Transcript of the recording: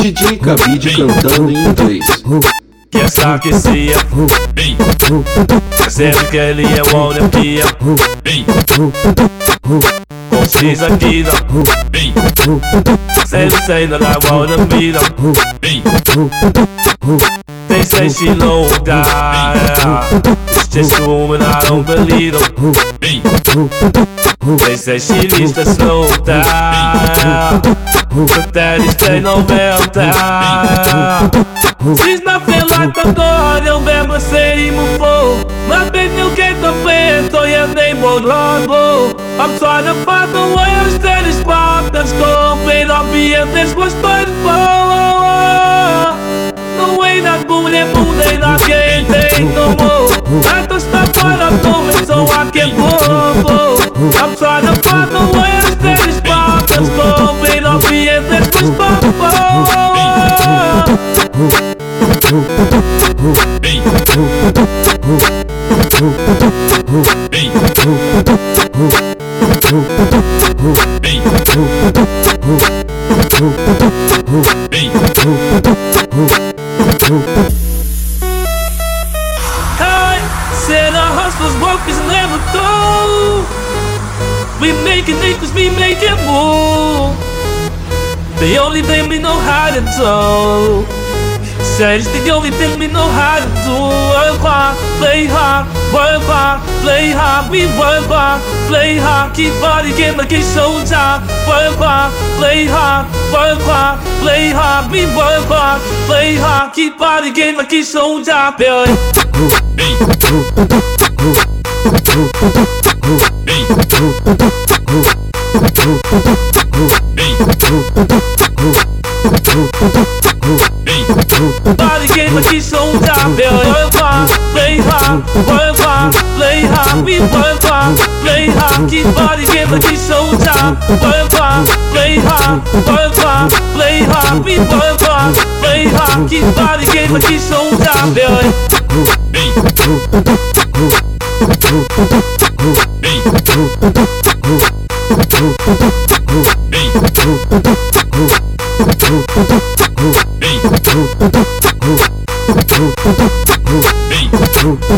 DJ Cabide cantando em inglês. Quer saquecia? É? Sempre que ele é o olho aqui. Concisa aqui, não. Sempre saindo da olho aqui, não. Say she low down It's just a woman, I don't believe them They say she needs to slow down. But daddy say no meltdown She's nothing like the God you'll never see before. My baby you get the plan so your name won't long I'm trying to find the words that is spark that's gone Wait on me if this was fun for way moribunda e na quem tem tumor está taparam a torre, sou aquele bobo Capsado quando os três papas é Cobre no pie depois papo our hustlers workers never go. We making acres, we making more. The only thing we know how to do. Said it's the only thing we know how to do. Work hard, play hard, work hard, play hard. We work hard, play hard, keep body game like it's showtime. Work hard, play hard, work hard, play hard. We work hard, play hard, keep body game like it's showtime. Baby. Body game like it's showtime. Work hard, play hard, work hard, play hard, we work hard, play hard, keep body together, keep soul time, work hard, play hard, work hard, play hard, we work hard, play hard, keep body together, keep soul time, boy. Me. Me. Me. Me. Me. Bem.